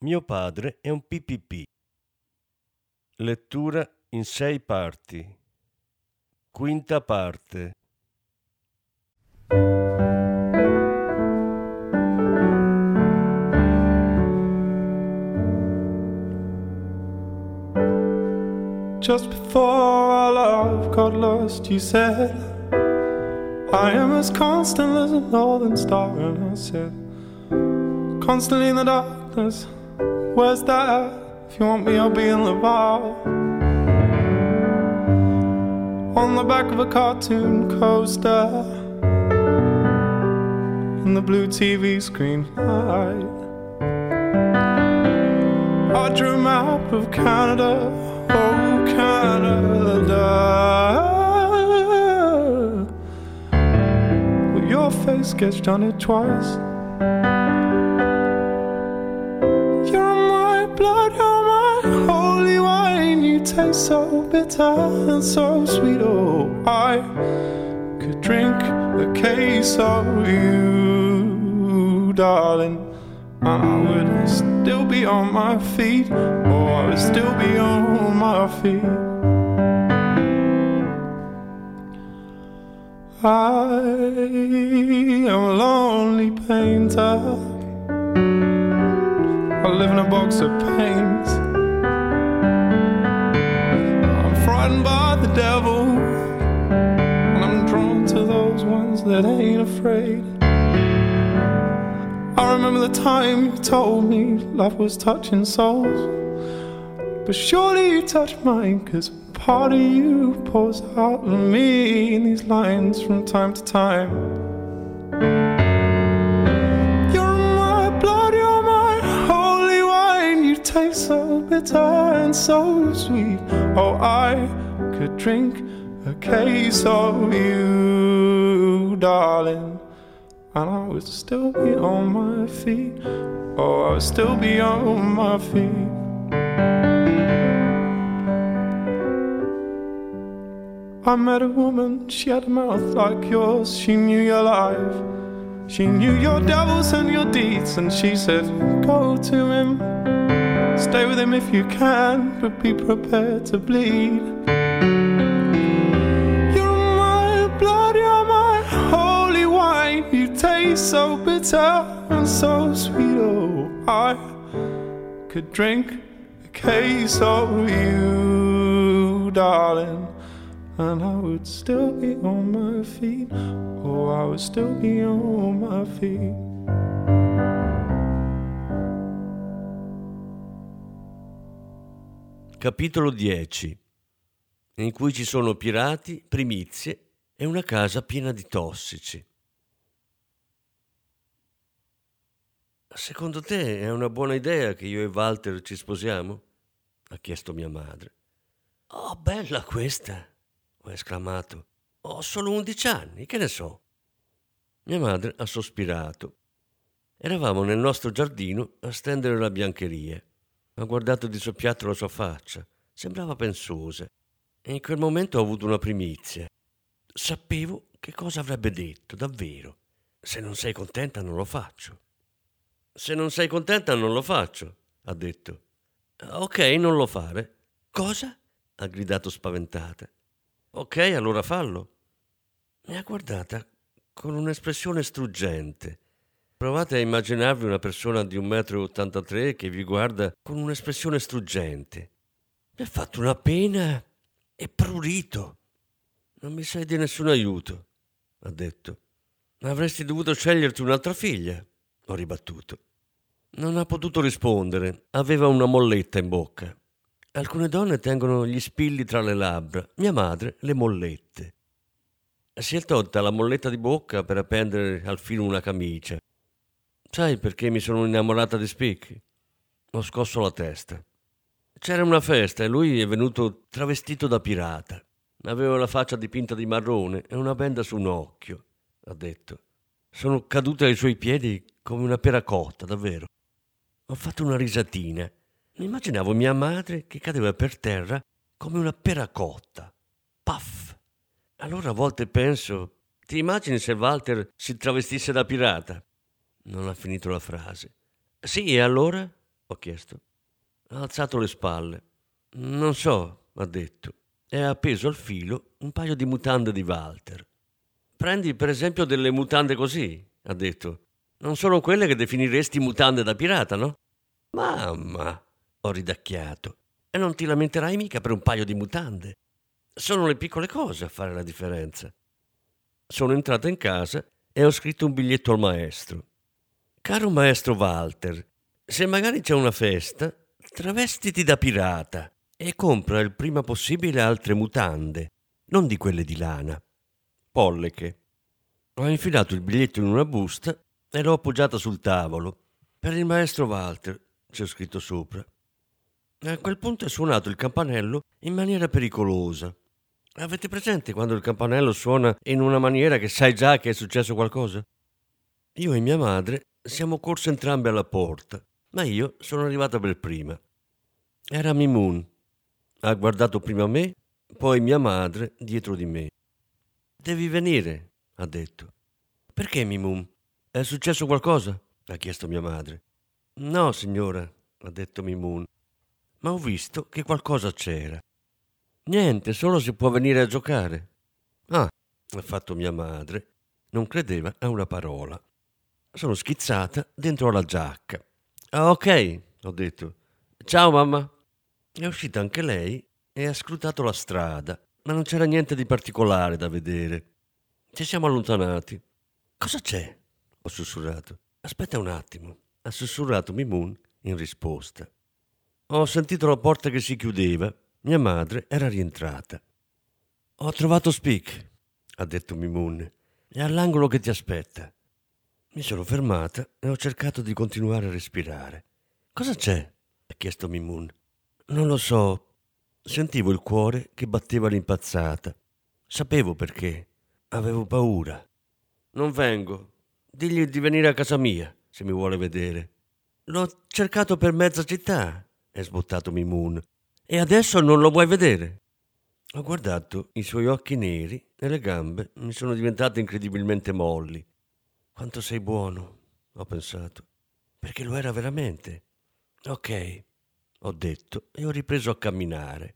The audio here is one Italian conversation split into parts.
mio padre è un PPP. Lettura in sei parti. Quinta parte. Just before our love got lost, you said, I am as constant as a northern star. And I said, constantly in the darkness. Where's that? If you want me, I'll be in bar. On the back of a cartoon coaster. In the blue TV screen light. I drew a map of Canada. Oh, Canada. Your face sketched on it twice. So bitter and so sweet. Oh, I could drink a case of you, darling. I would still be on my feet. Oh, I would still be on my feet. I am a lonely painter. I live in a box of paints. By the devil. And I'm drawn to those ones that ain't afraid. I remember the time you told me love was touching souls. But surely you touch mine, cause part of you pours out of me in these lines from time to time. You're my blood, you're my holy wine. You taste so bitter and so sweet. Oh, I could drink a case of you, darling, and I would still be on my feet. Oh, I would still be on my feet. I met a woman, she had a mouth like yours, she knew your life. She knew your devils and your deeds, and she said, Go to him, stay with him if you can, but be prepared to bleed. You're my blood, you're my holy wine. You taste so bitter and so sweet. Oh, I could drink a case of you, darling, and I would still be on my feet. Oh, I would still be on my feet. Capitolo 10 in cui ci sono pirati, primizie e una casa piena di tossici. Secondo te è una buona idea che io e Walter ci sposiamo? ha chiesto mia madre. Oh, bella questa! ho esclamato. Ho solo undici anni, che ne so. Mia madre ha sospirato. Eravamo nel nostro giardino a stendere la biancheria. Ha guardato di soppiatto la sua faccia. Sembrava pensosa. E in quel momento ho avuto una primizia. Sapevo che cosa avrebbe detto, davvero. Se non sei contenta non lo faccio. Se non sei contenta non lo faccio, ha detto. Ok, non lo fare. Cosa? ha gridato spaventata. Ok, allora fallo. Mi ha guardata con un'espressione struggente. Provate a immaginarvi una persona di 1,83 m che vi guarda con un'espressione struggente. Mi ha fatto una pena e prurito. Non mi sei di nessun aiuto, ha detto. Avresti dovuto sceglierti un'altra figlia, ho ribattuto. Non ha potuto rispondere, aveva una molletta in bocca. Alcune donne tengono gli spilli tra le labbra, mia madre le mollette. Si è tolta la molletta di bocca per appendere al filo una camicia. Sai perché mi sono innamorata di spicchi? Ho scosso la testa. C'era una festa e lui è venuto travestito da pirata. Aveva la faccia dipinta di marrone e una benda su un occhio, ha detto. Sono caduta ai suoi piedi come una pera cotta, davvero. Ho fatto una risatina. Immaginavo mia madre che cadeva per terra come una pera cotta. Paff! Allora a volte penso, ti immagini se Walter si travestisse da pirata? Non ha finito la frase. Sì, e allora? ho chiesto. Ha alzato le spalle. Non so, ha detto, e ha appeso al filo un paio di mutande di Walter. Prendi per esempio delle mutande così, ha detto. Non sono quelle che definiresti mutande da pirata, no? Mamma, ho ridacchiato. E non ti lamenterai mica per un paio di mutande. Sono le piccole cose a fare la differenza. Sono entrato in casa e ho scritto un biglietto al maestro. Caro maestro Walter, se magari c'è una festa, travestiti da pirata e compra il prima possibile altre mutande, non di quelle di lana. Polleche. Ho infilato il biglietto in una busta e l'ho appoggiata sul tavolo. Per il maestro Walter, c'è scritto sopra. A quel punto è suonato il campanello in maniera pericolosa. Avete presente quando il campanello suona in una maniera che sai già che è successo qualcosa? Io e mia madre siamo corse entrambe alla porta, ma io sono arrivata per prima. Era Mimun. Ha guardato prima me, poi mia madre dietro di me. Devi venire, ha detto. Perché Mimun? È successo qualcosa? ha chiesto mia madre. No, signora, ha detto Mimun, ma ho visto che qualcosa c'era. Niente, solo si può venire a giocare. Ah, ha fatto mia madre. Non credeva a una parola. Sono schizzata dentro la giacca. Ah, ok, ho detto. Ciao mamma. È uscita anche lei e ha scrutato la strada, ma non c'era niente di particolare da vedere. Ci siamo allontanati. Cosa c'è? Ho sussurrato. Aspetta un attimo ha sussurrato Mimun in risposta. Ho sentito la porta che si chiudeva. Mia madre era rientrata. Ho trovato Speak, ha detto Mimun. È all'angolo che ti aspetta. Mi sono fermata e ho cercato di continuare a respirare. Cosa c'è? ha chiesto Mimun. Non lo so. Sentivo il cuore che batteva l'impazzata. Sapevo perché. Avevo paura. Non vengo. Digli di venire a casa mia se mi vuole vedere. L'ho cercato per mezza città, è sbottato Mimun. E adesso non lo vuoi vedere? Ho guardato i suoi occhi neri e le gambe mi sono diventate incredibilmente molli. Quanto sei buono, ho pensato, perché lo era veramente. Ok, ho detto e ho ripreso a camminare.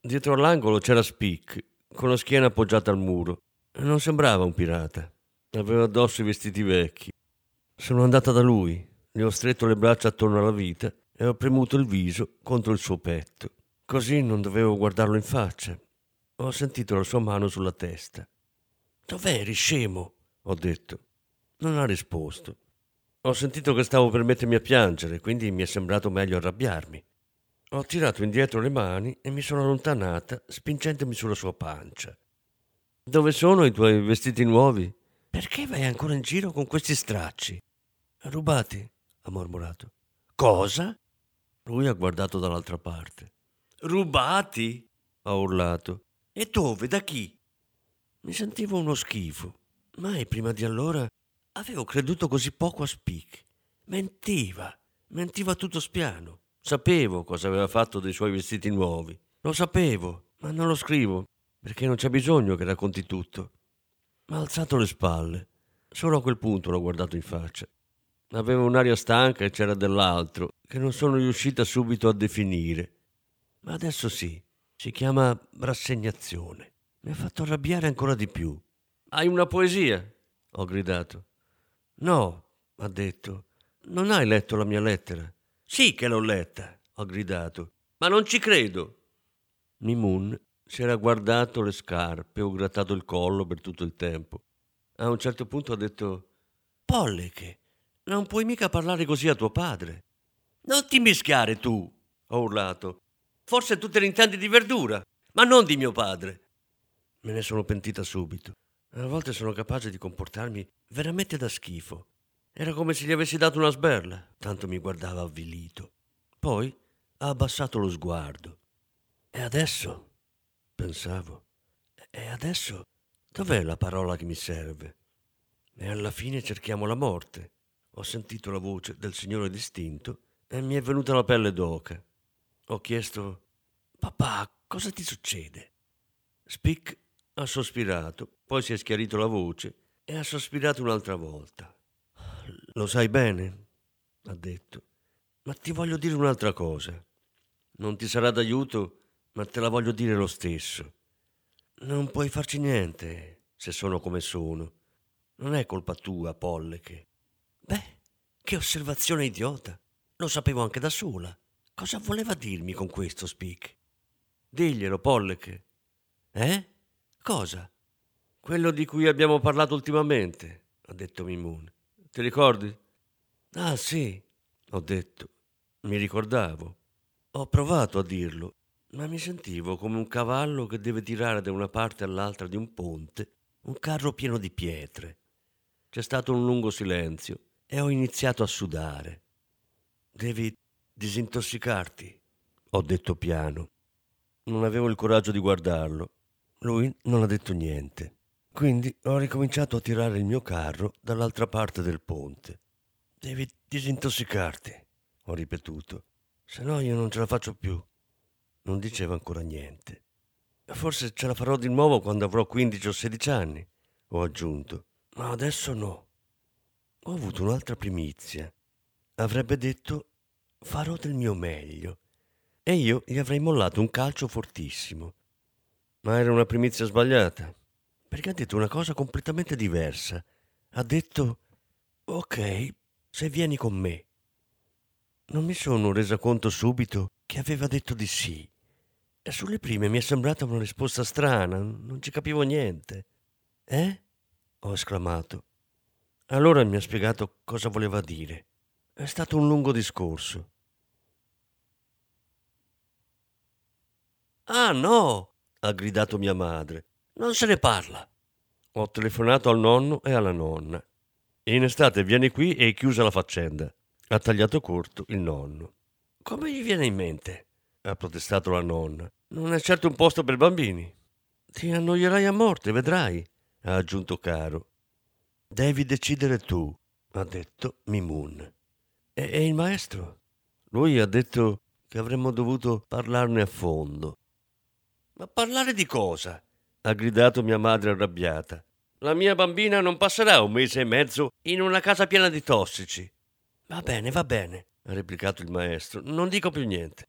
Dietro all'angolo c'era Speak, con la schiena appoggiata al muro. Non sembrava un pirata. Aveva addosso i vestiti vecchi. Sono andata da lui, gli ho stretto le braccia attorno alla vita e ho premuto il viso contro il suo petto. Così non dovevo guardarlo in faccia. Ho sentito la sua mano sulla testa. Dov'eri, scemo? ho detto. Non ha risposto. Ho sentito che stavo per mettermi a piangere, quindi mi è sembrato meglio arrabbiarmi. Ho tirato indietro le mani e mi sono allontanata, spingendomi sulla sua pancia. Dove sono i tuoi vestiti nuovi? Perché vai ancora in giro con questi stracci? Rubati, ha mormorato. Cosa? Lui ha guardato dall'altra parte. Rubati? ha urlato. E dove? Da chi? Mi sentivo uno schifo. Mai prima di allora avevo creduto così poco a Speak. Mentiva, mentiva tutto spiano. Sapevo cosa aveva fatto dei suoi vestiti nuovi. Lo sapevo, ma non lo scrivo, perché non c'è bisogno che racconti tutto. Ha alzato le spalle. Solo a quel punto l'ho guardato in faccia. Aveva un'aria stanca e c'era dell'altro che non sono riuscita subito a definire. Ma adesso sì, si chiama rassegnazione. Mi ha fatto arrabbiare ancora di più. Hai una poesia? ho gridato. No, ha detto. Non hai letto la mia lettera? Sì che l'ho letta, ho gridato. Ma non ci credo. Mimun si era guardato le scarpe o grattato il collo per tutto il tempo. A un certo punto ha detto: Polleche, non puoi mica parlare così a tuo padre. Non ti mischiare tu, ho urlato. Forse tu te ne intendi di verdura, ma non di mio padre. Me ne sono pentita subito. A volte sono capace di comportarmi veramente da schifo. Era come se gli avessi dato una sberla, tanto mi guardava avvilito. Poi ha abbassato lo sguardo. E adesso? pensavo. E adesso dov'è la parola che mi serve? E alla fine cerchiamo la morte. Ho sentito la voce del Signore distinto e mi è venuta la pelle d'oca. Ho chiesto: Papà, cosa ti succede? Spick ha sospirato, poi si è schiarito la voce e ha sospirato un'altra volta. Lo sai bene, ha detto, ma ti voglio dire un'altra cosa. Non ti sarà d'aiuto, ma te la voglio dire lo stesso. Non puoi farci niente se sono come sono. Non è colpa tua, Polleche. Beh, che osservazione idiota. Lo sapevo anche da sola. Cosa voleva dirmi con questo, Spick? Diglielo, Polleche. Eh? Cosa? Quello di cui abbiamo parlato ultimamente, ha detto Mimun. Ti ricordi? Ah, sì, ho detto. Mi ricordavo. Ho provato a dirlo, ma mi sentivo come un cavallo che deve tirare da una parte all'altra di un ponte un carro pieno di pietre. C'è stato un lungo silenzio e ho iniziato a sudare. Devi disintossicarti, ho detto piano. Non avevo il coraggio di guardarlo. Lui non ha detto niente. Quindi ho ricominciato a tirare il mio carro dall'altra parte del ponte. Devi disintossicarti, ho ripetuto. Se no io non ce la faccio più. Non diceva ancora niente. Forse ce la farò di nuovo quando avrò 15 o 16 anni, ho aggiunto. Ma adesso no. Ho avuto un'altra primizia. Avrebbe detto farò del mio meglio. E io gli avrei mollato un calcio fortissimo. Ma era una primizia sbagliata, perché ha detto una cosa completamente diversa. Ha detto, ok, se vieni con me. Non mi sono resa conto subito che aveva detto di sì. E sulle prime mi è sembrata una risposta strana, non ci capivo niente. Eh? ho esclamato. Allora mi ha spiegato cosa voleva dire. È stato un lungo discorso. Ah no, ha gridato mia madre. Non se ne parla. Ho telefonato al nonno e alla nonna. In estate vieni qui e chiusa la faccenda. Ha tagliato corto il nonno. Come gli viene in mente? ha protestato la nonna. Non è certo un posto per bambini. Ti annoierai a morte, vedrai, ha aggiunto Caro. Devi decidere tu, ha detto Mimun. E, e il maestro? Lui ha detto che avremmo dovuto parlarne a fondo. Ma parlare di cosa? Ha gridato mia madre arrabbiata. La mia bambina non passerà un mese e mezzo in una casa piena di tossici. Va bene, va bene, ha replicato il maestro. Non dico più niente.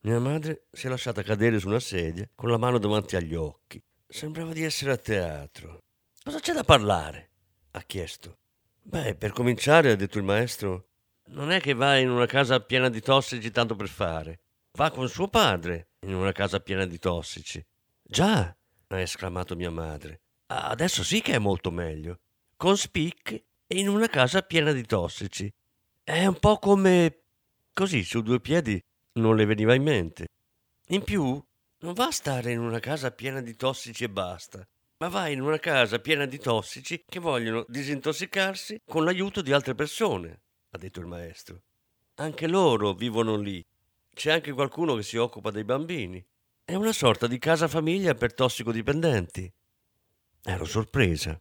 Mia madre si è lasciata cadere su una sedia con la mano davanti agli occhi. Sembrava di essere a teatro. Cosa c'è da parlare? ha chiesto. Beh, per cominciare, ha detto il maestro, non è che va in una casa piena di tossici tanto per fare. Va con suo padre in una casa piena di tossici. Già, ha esclamato mia madre. Adesso sì che è molto meglio. Con Spick e in una casa piena di tossici. È un po' come... Così, su due piedi, non le veniva in mente. In più, non va a stare in una casa piena di tossici e basta, ma va in una casa piena di tossici che vogliono disintossicarsi con l'aiuto di altre persone, ha detto il maestro. Anche loro vivono lì. C'è anche qualcuno che si occupa dei bambini. È una sorta di casa famiglia per tossicodipendenti. Ero sorpresa.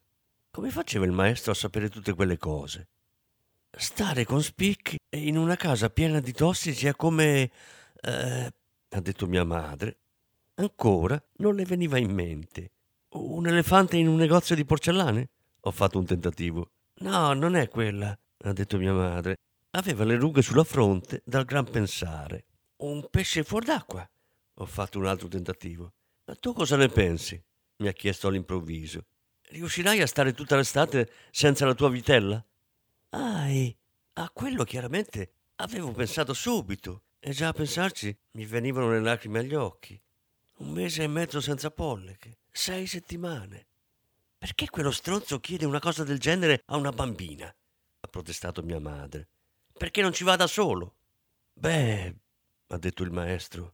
Come faceva il maestro a sapere tutte quelle cose? Stare con spicchi in una casa piena di tossici è come... Eh, ha detto mia madre. Ancora non le veniva in mente. Un elefante in un negozio di porcellane? Ho fatto un tentativo. No, non è quella, ha detto mia madre. Aveva le rughe sulla fronte dal gran pensare. Un pesce fuor d'acqua? Ho fatto un altro tentativo. Ma tu cosa ne pensi? mi ha chiesto all'improvviso. Riuscirai a stare tutta l'estate senza la tua vitella? Ai, a quello chiaramente avevo pensato subito e già a pensarci mi venivano le lacrime agli occhi. Un mese e mezzo senza polleche, sei settimane. Perché quello stronzo chiede una cosa del genere a una bambina? ha protestato mia madre. Perché non ci va da solo? Beh, ha detto il maestro,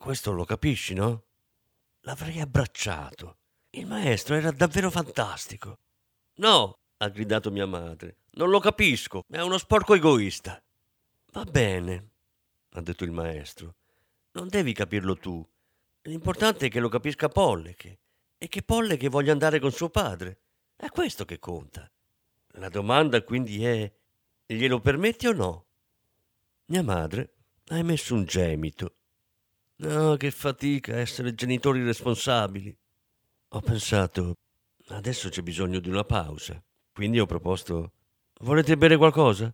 questo lo capisci, no? L'avrei abbracciato. Il maestro era davvero fantastico. No, ha gridato mia madre. Non lo capisco, è uno sporco egoista. Va bene. ha detto il maestro. Non devi capirlo tu. L'importante è che lo capisca Polleche e che Polleche voglia andare con suo padre. È questo che conta. La domanda quindi è: glielo permetti o no? Mia madre ha emesso un gemito. No, che fatica essere genitori responsabili. Ho pensato, adesso c'è bisogno di una pausa. Quindi ho proposto, volete bere qualcosa?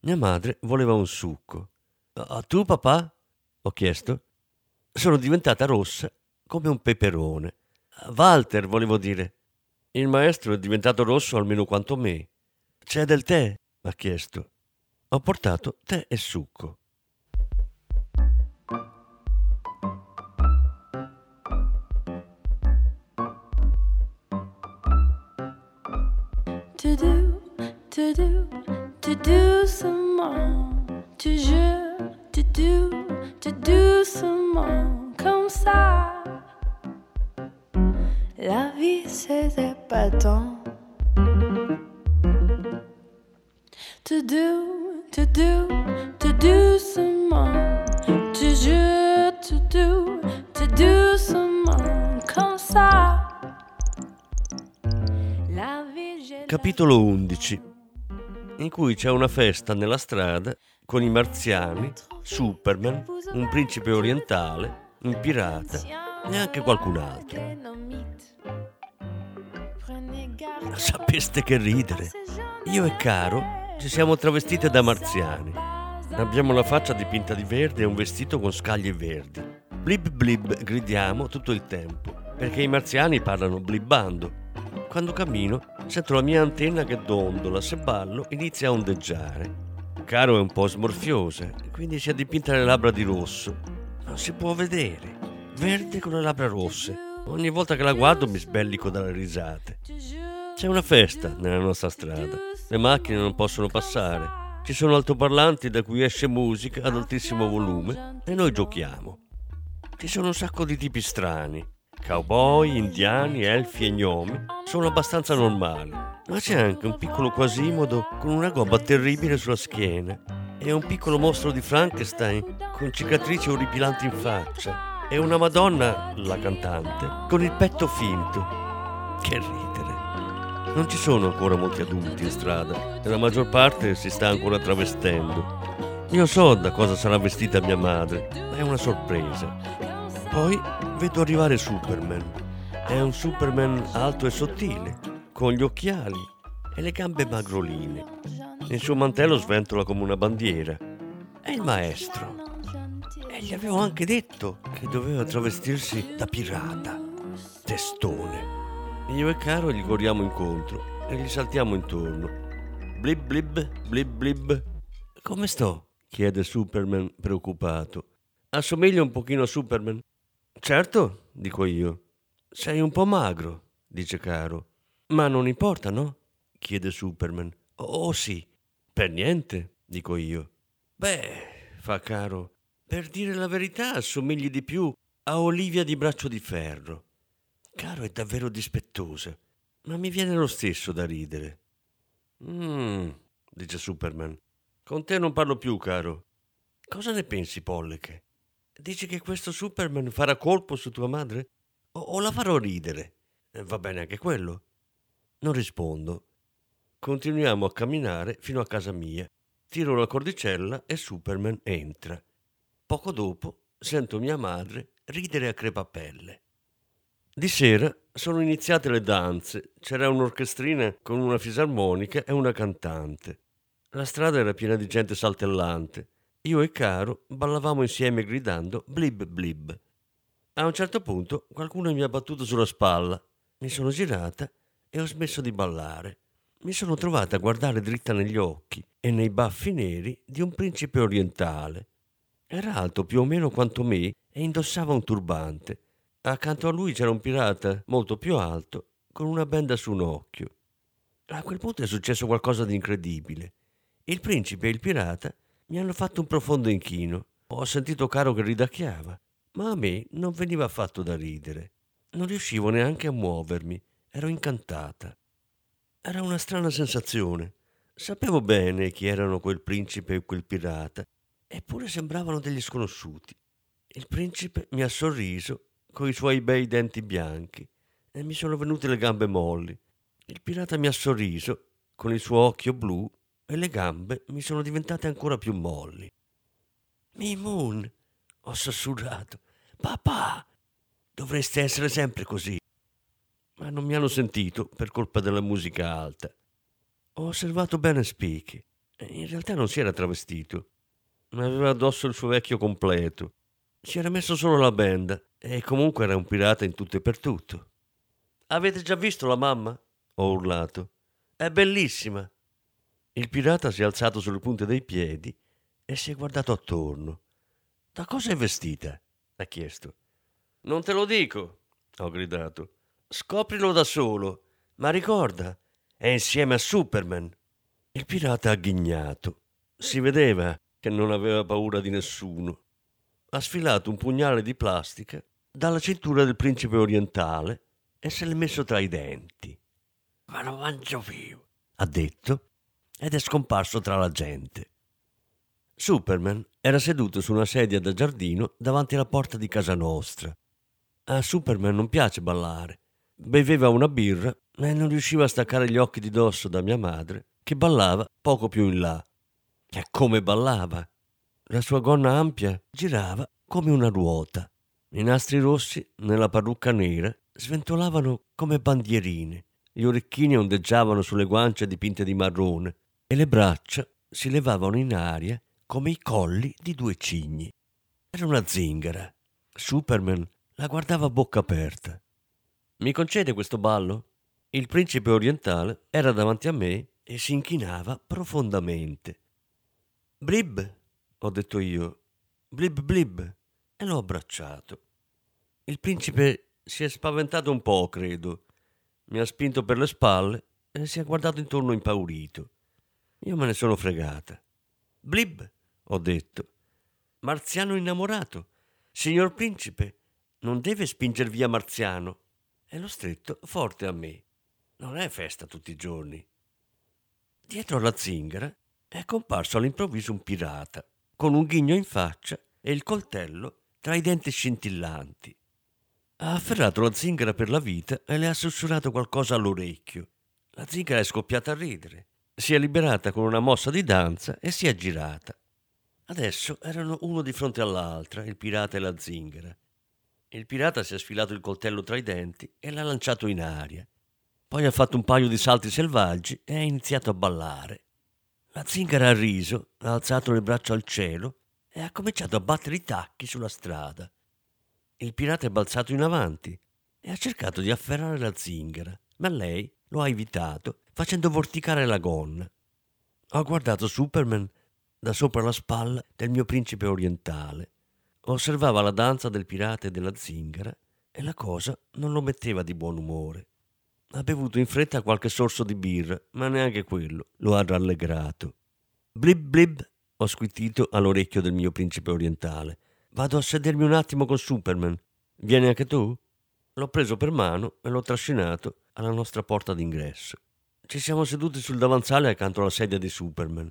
Mia madre voleva un succo. Ah, tu, papà? Ho chiesto. Sono diventata rossa come un peperone. Walter, volevo dire. Il maestro è diventato rosso almeno quanto me. C'è del tè? ha chiesto. Ho portato tè e succo. Do, to do, to do some more, to Capitolo 11 in cui c'è una festa nella strada con i marziani, Superman, un principe orientale, un pirata e anche qualcun altro. Sapeste che ridere? Io e Caro ci siamo travestite da marziani. Abbiamo la faccia dipinta di verde e un vestito con scaglie verdi. Blib blib gridiamo tutto il tempo, perché i marziani parlano blibbando. Quando cammino sento la mia antenna che dondola, se ballo inizia a ondeggiare. Caro è un po' smorfiosa, quindi si è dipinta le labbra di rosso. Non si può vedere. Verde con le labbra rosse. Ogni volta che la guardo mi sbellico dalle risate. C'è una festa nella nostra strada. Le macchine non possono passare. Ci sono altoparlanti da cui esce musica ad altissimo volume e noi giochiamo. Ci sono un sacco di tipi strani. Cowboy, indiani, elfi e gnomi sono abbastanza normali, ma c'è anche un piccolo quasimodo con una gobba terribile sulla schiena e un piccolo mostro di Frankenstein con cicatrici orripilanti in faccia e una Madonna, la cantante, con il petto finto. Che ridere. Non ci sono ancora molti adulti in strada e la maggior parte si sta ancora travestendo. Io so da cosa sarà vestita mia madre, ma è una sorpresa. Poi vedo arrivare Superman. È un Superman alto e sottile, con gli occhiali e le gambe magroline. Il suo mantello sventola come una bandiera. È il maestro. E gli avevo anche detto che doveva travestirsi da pirata. Testone. Io e Caro gli corriamo incontro e gli saltiamo intorno. Blib blib, blib blib. Come sto? chiede Superman preoccupato. Assomiglia un pochino a Superman? Certo, dico io. Sei un po' magro, dice Caro. Ma non importa, no? chiede Superman. Oh sì, per niente, dico io. Beh, fa Caro, per dire la verità assomigli di più a Olivia di Braccio di Ferro. Caro è davvero dispettosa, ma mi viene lo stesso da ridere. Mmm, dice Superman. Con te non parlo più, caro. Cosa ne pensi, Polleche? Dici che questo Superman farà colpo su tua madre? O, o la farò ridere? Eh, va bene anche quello. Non rispondo. Continuiamo a camminare fino a casa mia. Tiro la cordicella e Superman entra. Poco dopo sento mia madre ridere a crepapelle. Di sera sono iniziate le danze. C'era un'orchestrina con una fisarmonica e una cantante. La strada era piena di gente saltellante. Io e Caro ballavamo insieme gridando blib blib. A un certo punto qualcuno mi ha battuto sulla spalla. Mi sono girata e ho smesso di ballare. Mi sono trovata a guardare dritta negli occhi e nei baffi neri di un principe orientale. Era alto più o meno quanto me e indossava un turbante. Accanto a lui c'era un pirata molto più alto con una benda su un occhio. A quel punto è successo qualcosa di incredibile. Il principe e il pirata mi hanno fatto un profondo inchino. Ho sentito Caro che ridacchiava, ma a me non veniva affatto da ridere. Non riuscivo neanche a muovermi, ero incantata. Era una strana sensazione. Sapevo bene chi erano quel principe e quel pirata, eppure sembravano degli sconosciuti. Il principe mi ha sorriso con i suoi bei denti bianchi e mi sono venute le gambe molli. Il pirata mi ha sorriso con il suo occhio blu e le gambe mi sono diventate ancora più molli. Mimun, ho sussurrato. Papà, dovreste essere sempre così. Ma non mi hanno sentito per colpa della musica alta. Ho osservato bene Speak. In realtà non si era travestito, ma aveva addosso il suo vecchio completo. Si era messo solo la benda e comunque era un pirata in tutto e per tutto. Avete già visto la mamma? Ho urlato. È bellissima. Il pirata si è alzato sulle punte dei piedi e si è guardato attorno. Da cosa è vestita? ha chiesto. Non te lo dico, ho gridato. Scoprilo da solo. Ma ricorda, è insieme a Superman. Il pirata ha ghignato. Si vedeva che non aveva paura di nessuno. Ha sfilato un pugnale di plastica dalla cintura del principe orientale e se l'è messo tra i denti. Ma lo mangio vivo, ha detto, ed è scomparso tra la gente. Superman era seduto su una sedia da giardino davanti alla porta di casa nostra. A Superman non piace ballare. Beveva una birra e non riusciva a staccare gli occhi di dosso da mia madre, che ballava poco più in là. E come ballava! La sua gonna ampia girava come una ruota. I nastri rossi nella parrucca nera sventolavano come bandierine. Gli orecchini ondeggiavano sulle guance dipinte di marrone e le braccia si levavano in aria come i colli di due cigni. Era una zingara. Superman la guardava a bocca aperta. Mi concede questo ballo? Il principe orientale era davanti a me e si inchinava profondamente. Blib, ho detto io. Blib blib. E l'ho abbracciato. Il principe si è spaventato un po', credo. Mi ha spinto per le spalle e si è guardato intorno impaurito. Io me ne sono fregata. Blib, ho detto. Marziano innamorato. Signor principe, non deve spinger via Marziano. E l'ho stretto forte a me. Non è festa tutti i giorni. Dietro alla zingara è comparso all'improvviso un pirata, con un ghigno in faccia e il coltello tra i denti scintillanti. Ha afferrato la zingara per la vita e le ha sussurrato qualcosa all'orecchio. La zingara è scoppiata a ridere, si è liberata con una mossa di danza e si è girata. Adesso erano uno di fronte all'altra, il pirata e la zingara. Il pirata si è sfilato il coltello tra i denti e l'ha lanciato in aria. Poi ha fatto un paio di salti selvaggi e ha iniziato a ballare. La zingara ha riso, ha alzato le braccia al cielo e ha cominciato a battere i tacchi sulla strada. Il pirata è balzato in avanti e ha cercato di afferrare la zingara, ma lei lo ha evitato facendo vorticare la gonna. Ho guardato Superman da sopra la spalla del mio principe orientale. Osservava la danza del pirata e della zingara e la cosa non lo metteva di buon umore. Ha bevuto in fretta qualche sorso di birra, ma neanche quello lo ha rallegrato. Blib blib, ho squittito all'orecchio del mio principe orientale. Vado a sedermi un attimo con Superman. Vieni anche tu? L'ho preso per mano e l'ho trascinato alla nostra porta d'ingresso. Ci siamo seduti sul davanzale accanto alla sedia di Superman.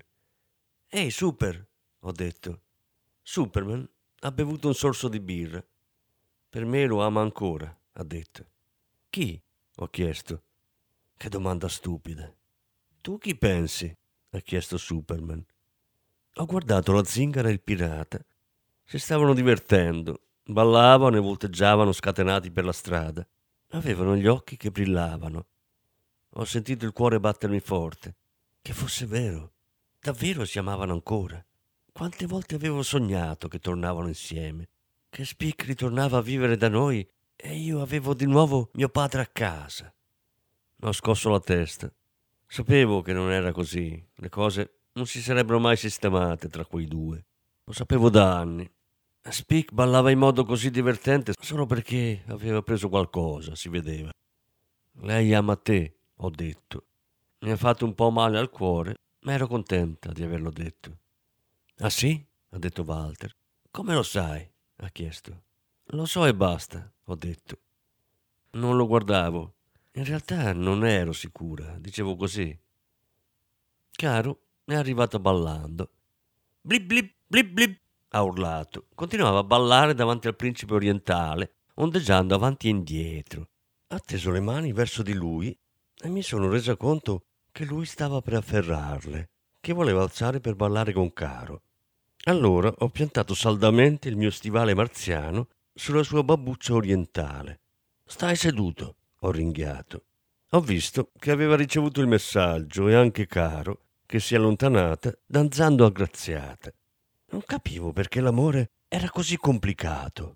Ehi, Super, ho detto. Superman ha bevuto un sorso di birra. Per me lo ama ancora, ha detto. Chi? ho chiesto. Che domanda stupida. Tu chi pensi? ha chiesto Superman. Ho guardato la zingara e il pirata. Si stavano divertendo, ballavano e volteggiavano scatenati per la strada. Avevano gli occhi che brillavano. Ho sentito il cuore battermi forte. Che fosse vero. Davvero si amavano ancora. Quante volte avevo sognato che tornavano insieme, che Spick ritornava a vivere da noi e io avevo di nuovo mio padre a casa. Ho scosso la testa. Sapevo che non era così. Le cose non si sarebbero mai sistemate tra quei due. Lo sapevo da anni. Spick ballava in modo così divertente solo perché aveva preso qualcosa, si vedeva. Lei ama te, ho detto. Mi ha fatto un po' male al cuore, ma ero contenta di averlo detto. Ah sì? ha detto Walter. Come lo sai? ha chiesto. Lo so e basta, ho detto. Non lo guardavo. In realtà non ero sicura, dicevo così. Caro è arrivato ballando. Blip blip, Blip blip, ha urlato. Continuava a ballare davanti al principe orientale, ondeggiando avanti e indietro. Ha teso le mani verso di lui e mi sono resa conto che lui stava per afferrarle, che voleva alzare per ballare con Caro. Allora ho piantato saldamente il mio stivale marziano sulla sua babbuccia orientale. Stai seduto, ho ringhiato. Ho visto che aveva ricevuto il messaggio e anche Caro, che si è allontanata, danzando aggraziata. Non capivo perché l'amore era così complicato.